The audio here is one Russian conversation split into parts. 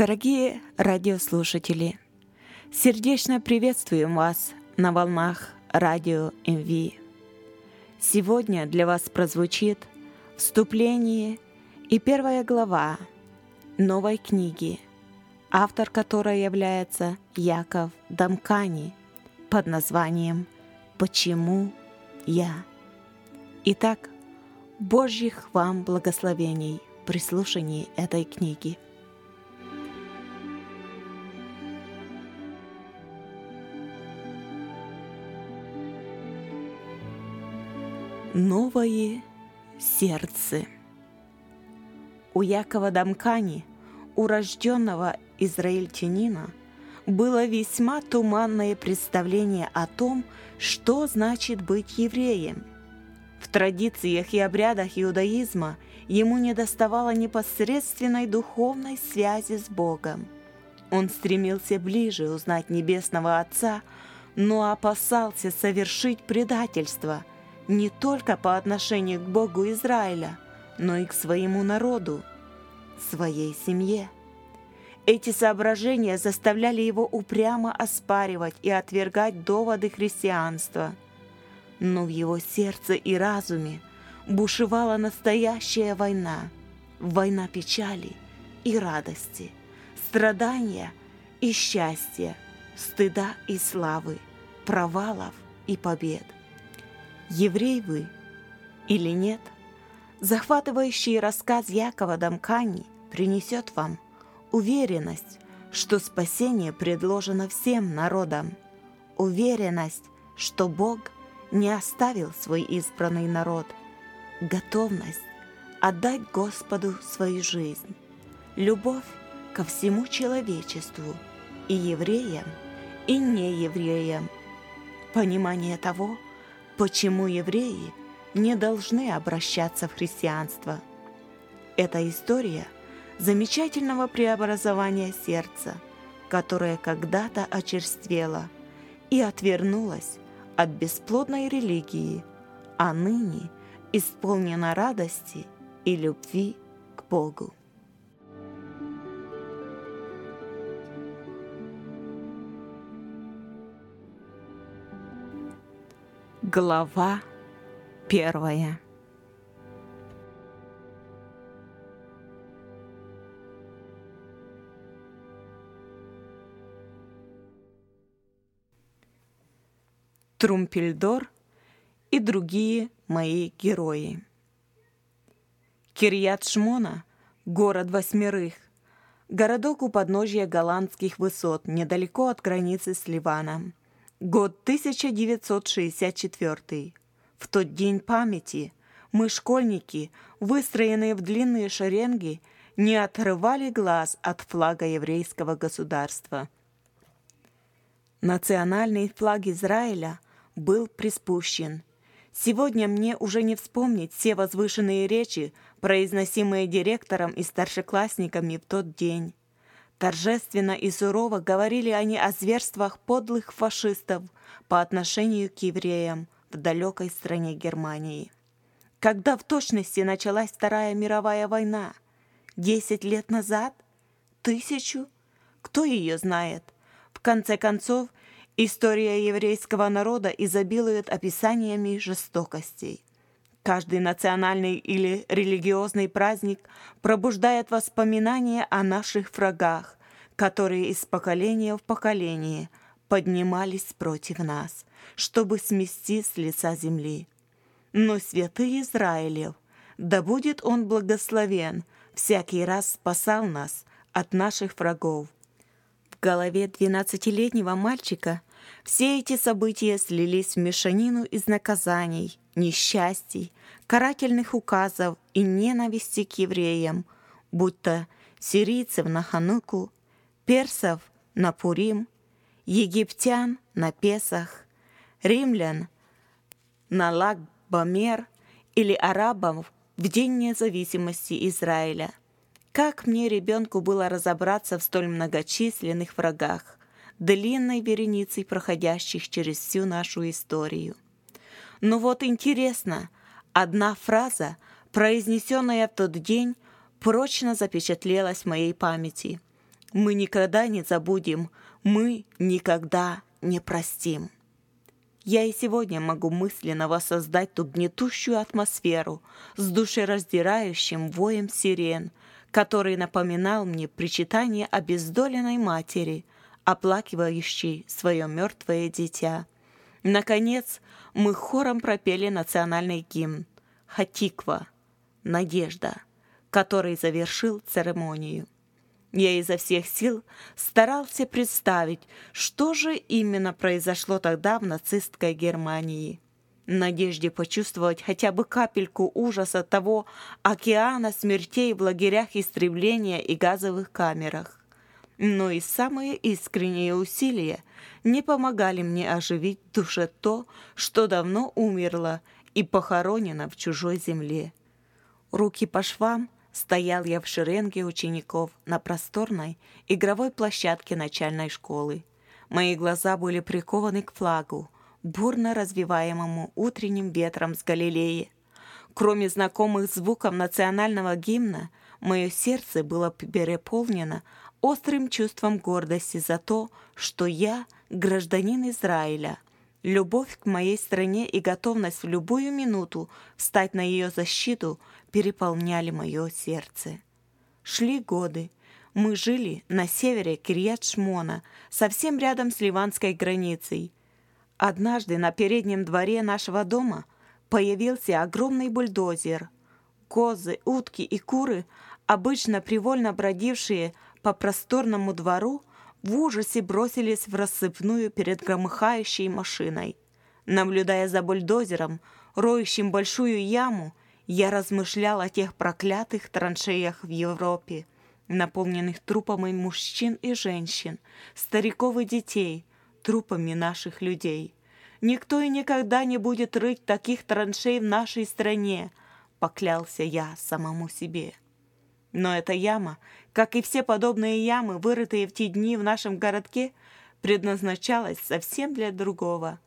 Дорогие радиослушатели, сердечно приветствуем вас на волнах радио МВ. Сегодня для вас прозвучит вступление и первая глава новой книги, автор которой является Яков Дамкани под названием «Почему я?». Итак, Божьих вам благословений при слушании этой книги – Новое сердце. У Якова Дамкани, урожденного израильтянина, было весьма туманное представление о том, что значит быть евреем. В традициях и обрядах иудаизма ему недоставало непосредственной духовной связи с Богом. Он стремился ближе узнать Небесного Отца, но опасался совершить предательство – не только по отношению к Богу Израиля, но и к своему народу, своей семье. Эти соображения заставляли его упрямо оспаривать и отвергать доводы христианства. Но в его сердце и разуме бушевала настоящая война, война печали и радости, страдания и счастья, стыда и славы, провалов и побед – еврей вы или нет, захватывающий рассказ Якова Дамкани принесет вам уверенность, что спасение предложено всем народам, уверенность, что Бог не оставил свой избранный народ, готовность отдать Господу свою жизнь, любовь ко всему человечеству, и евреям, и неевреям, понимание того, что Почему евреи не должны обращаться в христианство? Это история замечательного преобразования сердца, которое когда-то очерствело и отвернулось от бесплодной религии, а ныне исполнено радости и любви к Богу. Глава первая. Трумпельдор и другие мои герои. Кирьят Шмона — город восьмерых, городок у подножья голландских высот, недалеко от границы с Ливаном. Год 1964. В тот день памяти мы, школьники, выстроенные в длинные шеренги, не отрывали глаз от флага еврейского государства. Национальный флаг Израиля был приспущен. Сегодня мне уже не вспомнить все возвышенные речи, произносимые директором и старшеклассниками в тот день. Торжественно и сурово говорили они о зверствах подлых фашистов по отношению к евреям в далекой стране Германии. Когда в точности началась Вторая мировая война? Десять лет назад? Тысячу? Кто ее знает? В конце концов, история еврейского народа изобилует описаниями жестокостей. Каждый национальный или религиозный праздник пробуждает воспоминания о наших врагах, которые из поколения в поколение поднимались против нас, чтобы смести с лица земли. Но святый Израилев, да будет он благословен, всякий раз спасал нас от наших врагов. В голове двенадцатилетнего мальчика все эти события слились в мешанину из наказаний, несчастий, карательных указов и ненависти к евреям, будто сирийцев на Хануку, персов на Пурим, египтян на Песах, римлян на Лагбамер или арабов в День независимости Израиля. Как мне, ребенку, было разобраться в столь многочисленных врагах, длинной вереницей проходящих через всю нашу историю? Но вот интересно, одна фраза, произнесенная в тот день, прочно запечатлелась в моей памяти. Мы никогда не забудем, мы никогда не простим. Я и сегодня могу мысленно воссоздать ту гнетущую атмосферу с душераздирающим воем сирен, который напоминал мне причитание обездоленной матери, оплакивающей свое мертвое дитя. Наконец, мы хором пропели национальный гимн «Хатиква» — «Надежда», который завершил церемонию. Я изо всех сил старался представить, что же именно произошло тогда в нацистской Германии. В надежде почувствовать хотя бы капельку ужаса того океана смертей в лагерях истребления и газовых камерах. Но и самые искренние усилия не помогали мне оживить в душе то, что давно умерло и похоронено в чужой земле. Руки по швам — Стоял я в шеренге учеников на просторной игровой площадке начальной школы. Мои глаза были прикованы к флагу, бурно развиваемому утренним ветром с Галилеи. Кроме знакомых звуков национального гимна, мое сердце было переполнено острым чувством гордости за то, что я гражданин Израиля. Любовь к моей стране и готовность в любую минуту встать на ее защиту переполняли мое сердце. Шли годы. Мы жили на севере Кирьят-Шмона, совсем рядом с ливанской границей. Однажды на переднем дворе нашего дома появился огромный бульдозер. Козы, утки и куры, обычно привольно бродившие по просторному двору, в ужасе бросились в рассыпную перед громыхающей машиной. Наблюдая за бульдозером, роющим большую яму, я размышлял о тех проклятых траншеях в Европе, наполненных трупами мужчин и женщин, стариков и детей, трупами наших людей. Никто и никогда не будет рыть таких траншей в нашей стране, поклялся я самому себе. Но эта яма, как и все подобные ямы, вырытые в те дни в нашем городке, предназначалась совсем для другого.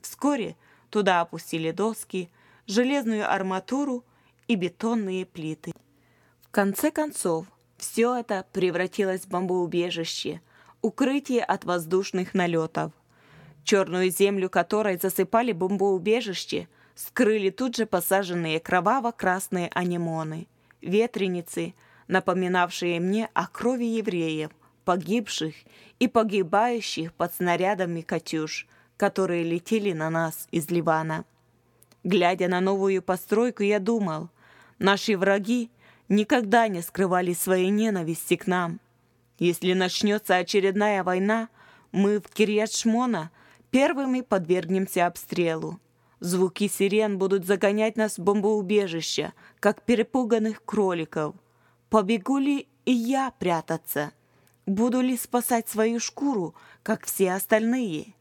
Вскоре туда опустили доски, железную арматуру и бетонные плиты. В конце концов, все это превратилось в бомбоубежище, укрытие от воздушных налетов. Черную землю которой засыпали бомбоубежище, скрыли тут же посаженные кроваво-красные анемоны, ветреницы, напоминавшие мне о крови евреев, погибших и погибающих под снарядами «Катюш», которые летели на нас из Ливана. Глядя на новую постройку, я думал — Наши враги никогда не скрывали своей ненависти к нам. Если начнется очередная война, мы в Кирьят-Шмона первыми подвергнемся обстрелу. Звуки сирен будут загонять нас в бомбоубежище, как перепуганных кроликов. Побегу ли и я прятаться? Буду ли спасать свою шкуру, как все остальные?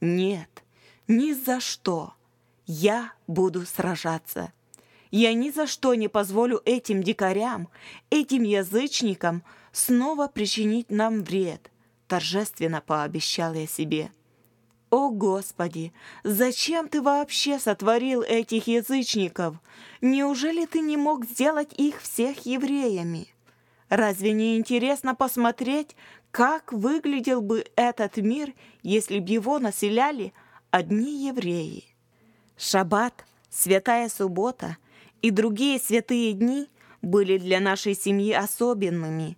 Нет, ни за что. Я буду сражаться. Я ни за что не позволю этим дикарям, этим язычникам снова причинить нам вред, торжественно пообещал я себе. «О, Господи, зачем ты вообще сотворил этих язычников? Неужели ты не мог сделать их всех евреями? Разве не интересно посмотреть, как выглядел бы этот мир, если бы его населяли одни евреи?» Шаббат, святая суббота — и другие святые дни были для нашей семьи особенными.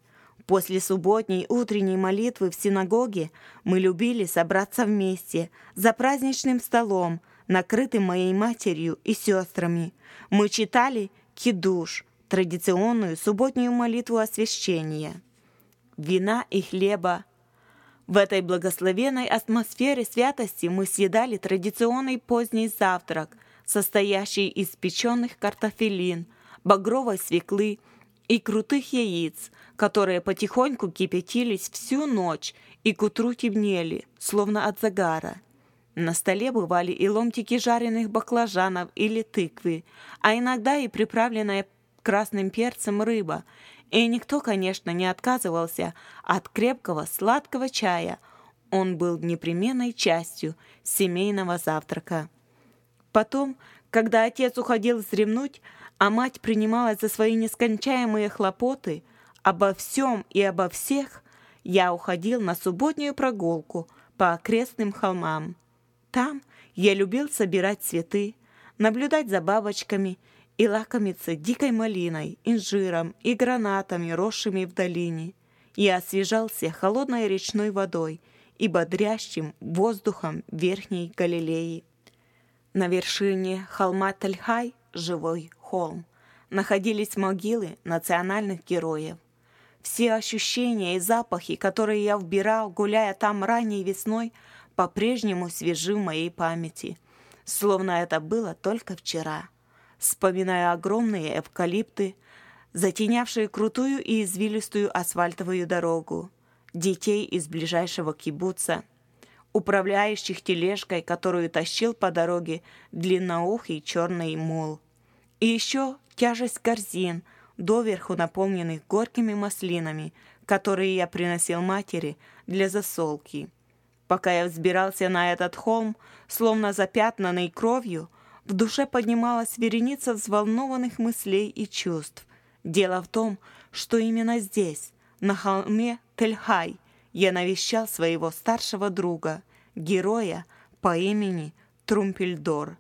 После субботней утренней молитвы в синагоге мы любили собраться вместе за праздничным столом, накрытым моей матерью и сестрами. Мы читали кидуш, традиционную субботнюю молитву освящения. Вина и хлеба. В этой благословенной атмосфере святости мы съедали традиционный поздний завтрак – состоящий из печеных картофелин, багровой свеклы и крутых яиц, которые потихоньку кипятились всю ночь и к утру темнели, словно от загара. На столе бывали и ломтики жареных баклажанов или тыквы, а иногда и приправленная красным перцем рыба, и никто, конечно, не отказывался от крепкого сладкого чая. Он был непременной частью семейного завтрака. Потом, когда отец уходил вздремнуть, а мать принималась за свои нескончаемые хлопоты, обо всем и обо всех, я уходил на субботнюю прогулку по окрестным холмам. Там я любил собирать цветы, наблюдать за бабочками и лакомиться дикой малиной, инжиром и гранатами, росшими в долине. Я освежался холодной речной водой и бодрящим воздухом Верхней Галилеи. На вершине холма Тальхай, живой холм, находились могилы национальных героев. Все ощущения и запахи, которые я вбирал, гуляя там ранней весной, по-прежнему свежи в моей памяти, словно это было только вчера. Вспоминая огромные эвкалипты, затенявшие крутую и извилистую асфальтовую дорогу, детей из ближайшего кибуца, управляющих тележкой, которую тащил по дороге длинноухий черный мул. И еще тяжесть корзин, доверху наполненных горькими маслинами, которые я приносил матери для засолки. Пока я взбирался на этот холм, словно запятнанный кровью, в душе поднималась вереница взволнованных мыслей и чувств. Дело в том, что именно здесь, на холме Тельхай, я навещал своего старшего друга, героя по имени Трумпельдор.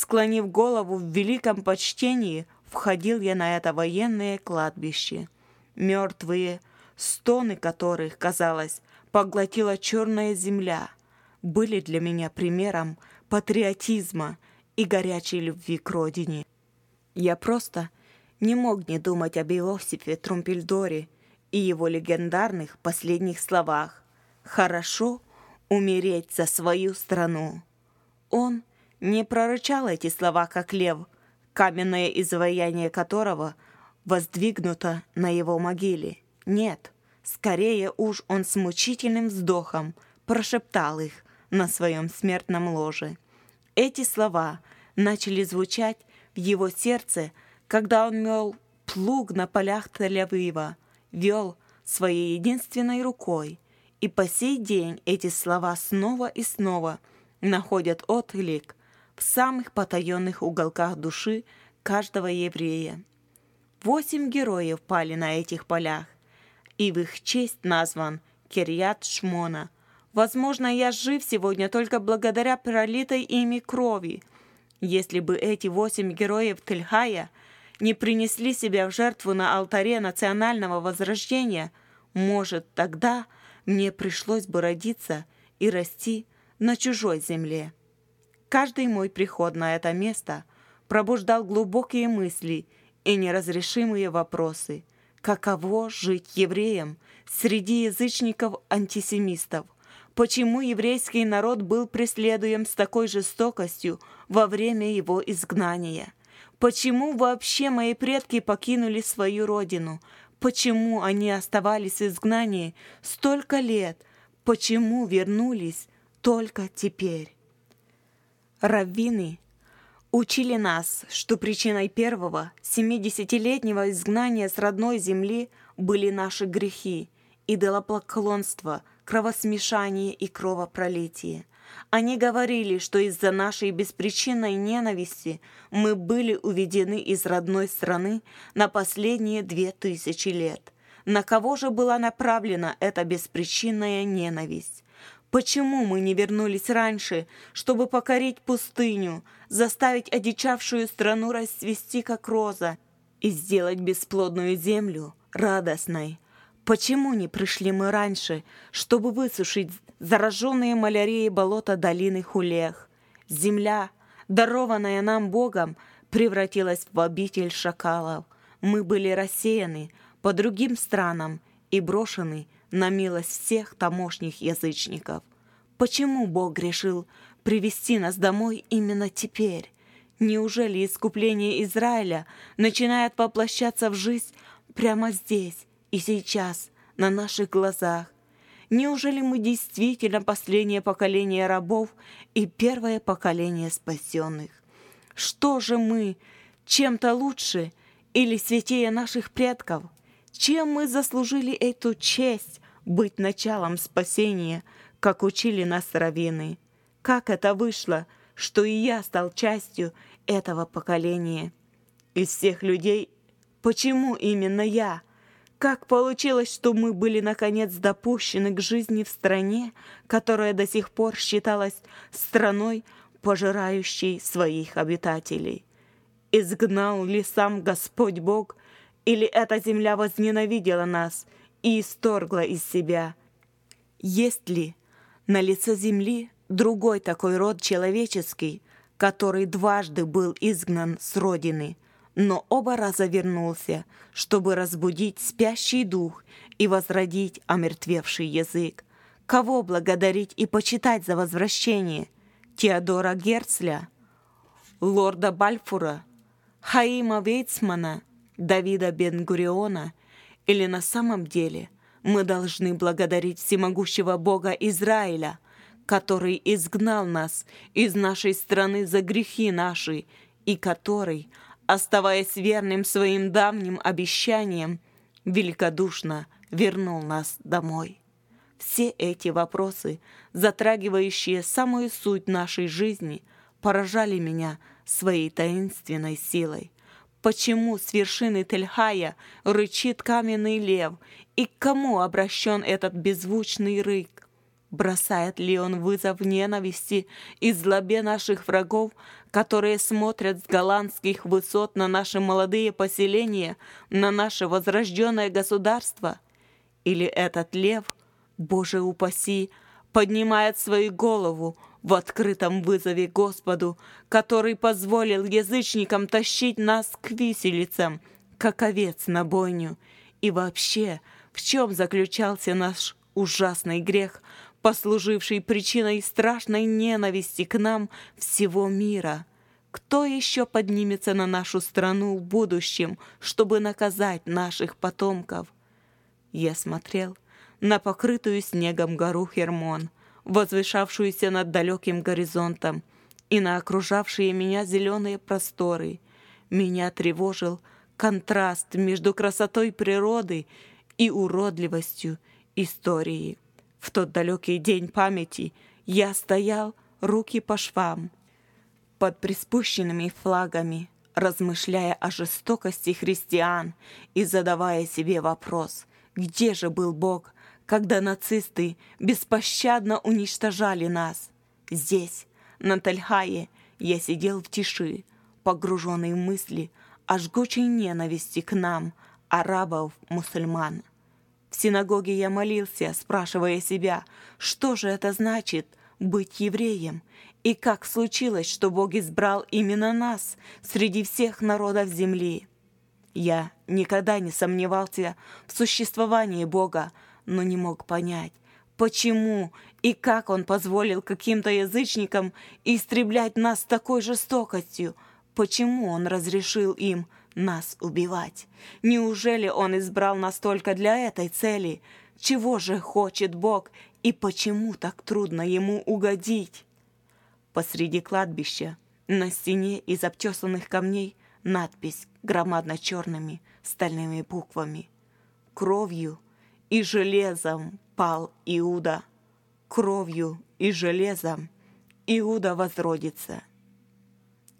Склонив голову в великом почтении, входил я на это военное кладбище. Мертвые, стоны которых, казалось, поглотила черная земля, были для меня примером патриотизма и горячей любви к родине. Я просто не мог не думать об Иосифе Трумпельдоре и его легендарных последних словах «Хорошо умереть за свою страну». Он не прорычал эти слова, как лев, каменное изваяние которого воздвигнуто на его могиле. Нет, скорее уж он с мучительным вздохом прошептал их на своем смертном ложе. Эти слова начали звучать в его сердце, когда он мел плуг на полях Тель-Авива, вел своей единственной рукой, и по сей день эти слова снова и снова находят отклик в самых потаенных уголках души каждого еврея. Восемь героев пали на этих полях, и в их честь назван Кирьят Шмона. Возможно, я жив сегодня только благодаря пролитой ими крови. Если бы эти восемь героев Тельхая не принесли себя в жертву на алтаре национального возрождения, может, тогда мне пришлось бы родиться и расти на чужой земле. Каждый мой приход на это место пробуждал глубокие мысли и неразрешимые вопросы. Каково жить евреям среди язычников-антисемистов? Почему еврейский народ был преследуем с такой жестокостью во время его изгнания? Почему вообще мои предки покинули свою родину? Почему они оставались в изгнании столько лет? Почему вернулись только теперь? Раввины учили нас, что причиной первого семидесятилетнего изгнания с родной земли были наши грехи, идолопоклонство, кровосмешание и кровопролитие. Они говорили, что из-за нашей беспричинной ненависти мы были уведены из родной страны на последние две тысячи лет. На кого же была направлена эта беспричинная ненависть? Почему мы не вернулись раньше, чтобы покорить пустыню, заставить одичавшую страну расцвести, как роза, и сделать бесплодную землю радостной? Почему не пришли мы раньше, чтобы высушить зараженные малярией болота долины Хулех? Земля, дарованная нам Богом, превратилась в обитель шакалов. Мы были рассеяны по другим странам и брошены на милость всех тамошних язычников. Почему Бог решил привести нас домой именно теперь? Неужели искупление Израиля начинает воплощаться в жизнь прямо здесь и сейчас, на наших глазах? Неужели мы действительно последнее поколение рабов и первое поколение спасенных? Что же мы, чем-то лучше или святее наших предков? Чем мы заслужили эту честь быть началом спасения, как учили нас раввины? Как это вышло, что и я стал частью этого поколения? Из всех людей, почему именно я? Как получилось, что мы были наконец допущены к жизни в стране, которая до сих пор считалась страной, пожирающей своих обитателей? Изгнал ли сам Господь Бог, или эта земля возненавидела нас и исторгла из себя? Есть ли на лице земли другой такой род человеческий, который дважды был изгнан с родины, но оба раза вернулся, чтобы разбудить спящий дух и возродить омертвевший язык? Кого благодарить и почитать за возвращение? Теодора Герцля? Лорда Бальфура? Хаима Вейцмана, Давида Бенгуриона, или на самом деле мы должны благодарить всемогущего Бога Израиля, который изгнал нас из нашей страны за грехи наши, и который, оставаясь верным своим давним обещаниям, великодушно вернул нас домой. Все эти вопросы, затрагивающие самую суть нашей жизни, поражали меня своей таинственной силой. Почему с вершины Тельхая рычит каменный лев, и к кому обращен этот беззвучный рык? Бросает ли он вызов ненависти и злобе наших врагов, которые смотрят с голландских высот на наши молодые поселения, на наше возрожденное государство? Или этот лев, Боже упаси, поднимает свою голову, в открытом вызове Господу, который позволил язычникам тащить нас к виселицам, как овец на бойню. И вообще, в чем заключался наш ужасный грех, послуживший причиной страшной ненависти к нам всего мира? Кто еще поднимется на нашу страну в будущем, чтобы наказать наших потомков? Я смотрел на покрытую снегом гору Хермон — возвышавшуюся над далеким горизонтом, и на окружавшие меня зеленые просторы. Меня тревожил контраст между красотой природы и уродливостью истории. В тот далекий день памяти я стоял руки по швам, под приспущенными флагами, размышляя о жестокости христиан и задавая себе вопрос, где же был Бог, когда нацисты беспощадно уничтожали нас. Здесь, на Тальхае, я сидел в тиши, погруженный в мысли о жгучей ненависти к нам, арабов-мусульман. В синагоге я молился, спрашивая себя, что же это значит быть евреем, и как случилось, что Бог избрал именно нас среди всех народов земли. Я никогда не сомневался в существовании Бога, но не мог понять, почему и как он позволил каким-то язычникам истреблять нас такой жестокостью, почему он разрешил им нас убивать. Неужели он избрал нас только для этой цели? Чего же хочет Бог и почему так трудно ему угодить? Посреди кладбища, на стене из обтесанных камней, надпись громадно черными стальными буквами. Кровью и железом пал Иуда. Кровью и железом Иуда возродится.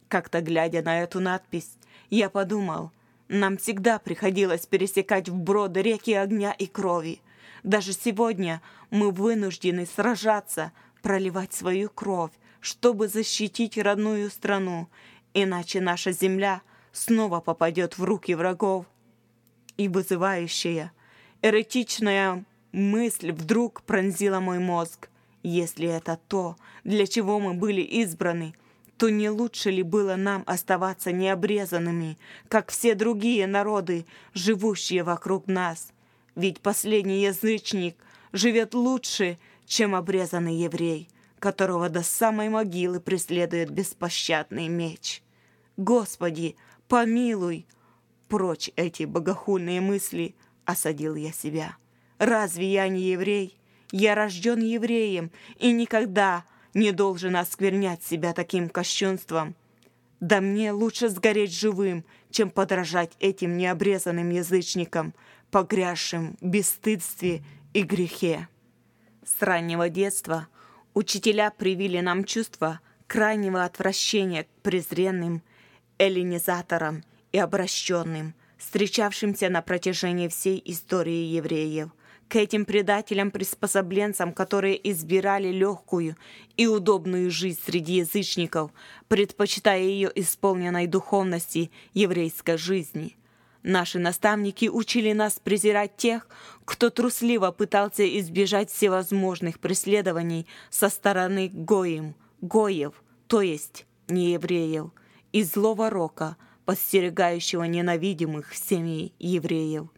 Как-то глядя на эту надпись, я подумал, нам всегда приходилось пересекать вброд реки огня и крови. Даже сегодня мы вынуждены сражаться, проливать свою кровь, чтобы защитить родную страну, иначе наша земля снова попадет в руки врагов. И вызывающая Эретичная мысль вдруг пронзила мой мозг. Если это то, для чего мы были избраны, то не лучше ли было нам оставаться необрезанными, как все другие народы, живущие вокруг нас? Ведь последний язычник живет лучше, чем обрезанный еврей, которого до самой могилы преследует беспощадный меч. Господи, помилуй! Прочь эти богохульные мысли — осадил я себя. Разве я не еврей? Я рожден евреем и никогда не должен осквернять себя таким кощунством. Да мне лучше сгореть живым, чем подражать этим необрезанным язычникам, погрязшим в бесстыдстве и грехе. С раннего детства учителя привили нам чувство крайнего отвращения к презренным эллинизаторам и обращенным встречавшимся на протяжении всей истории евреев, к этим предателям-приспособленцам, которые избирали легкую и удобную жизнь среди язычников, предпочитая ее исполненной духовности еврейской жизни. Наши наставники учили нас презирать тех, кто трусливо пытался избежать всевозможных преследований со стороны гоим, гоев, то есть неевреев, и злого рока, подстерегающего ненавидимых семей евреев.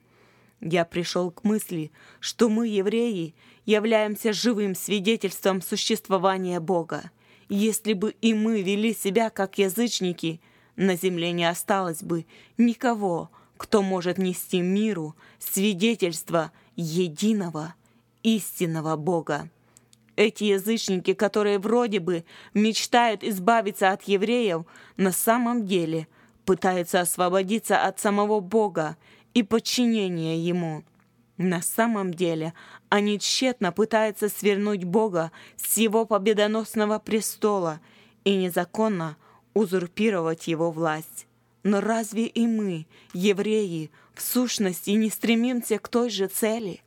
Я пришел к мысли, что мы, евреи, являемся живым свидетельством существования Бога. Если бы и мы вели себя как язычники, на земле не осталось бы никого, кто может нести миру свидетельство единого, истинного Бога. Эти язычники, которые вроде бы мечтают избавиться от евреев, на самом деле пытаются освободиться от самого Бога и подчинения Ему. На самом деле они тщетно пытаются свернуть Бога с Его победоносного престола и незаконно узурпировать Его власть. Но разве и мы, евреи, в сущности не стремимся к той же цели?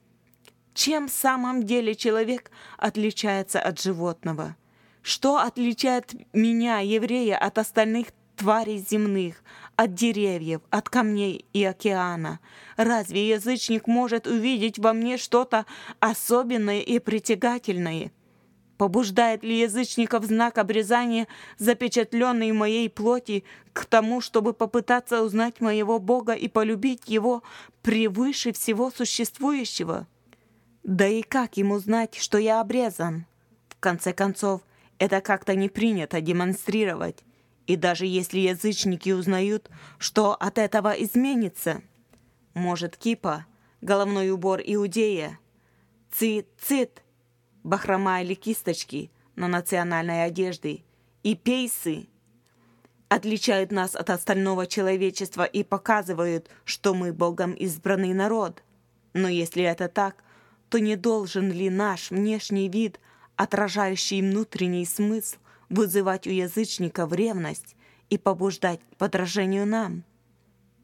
Чем в самом деле человек отличается от животного? Что отличает меня, еврея, от остальных тварей земных, от деревьев, от камней и океана. Разве язычник может увидеть во мне что-то особенное и притягательное? Побуждает ли язычников знак обрезания, запечатленный в моей плоти, к тому, чтобы попытаться узнать моего Бога и полюбить Его превыше всего существующего? Да и как ему знать, что я обрезан? В конце концов, это как-то не принято демонстрировать. И даже если язычники узнают, что от этого изменится, может кипа, головной убор иудея, цит-цит, бахрома или кисточки на национальной одежде и пейсы отличают нас от остального человечества и показывают, что мы Богом избранный народ. Но если это так, то не должен ли наш внешний вид, отражающий внутренний смысл, вызывать у язычников ревность и побуждать к подражению нам.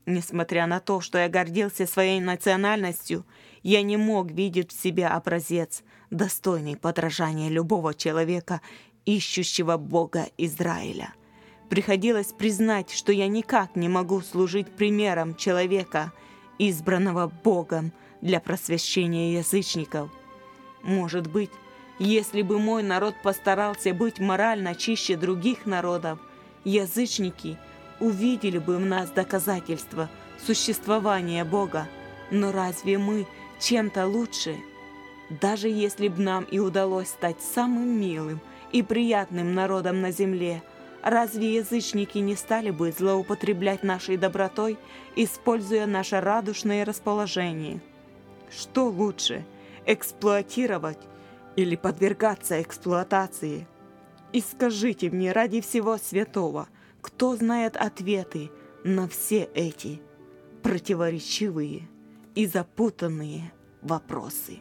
Несмотря на то, что я гордился своей национальностью, я не мог видеть в себе образец, достойный подражания любого человека, ищущего Бога Израиля. Приходилось признать, что я никак не могу служить примером человека, избранного Богом для просвещения язычников. Может быть, если бы мой народ постарался быть морально чище других народов, язычники увидели бы в нас доказательства существования Бога. Но разве мы чем-то лучше? Даже если бы нам и удалось стать самым милым и приятным народом на земле, разве язычники не стали бы злоупотреблять нашей добротой, используя наше радушное расположение? Что лучше, эксплуатировать или подвергаться эксплуатации. И скажите мне ради всего святого, кто знает ответы на все эти противоречивые и запутанные вопросы.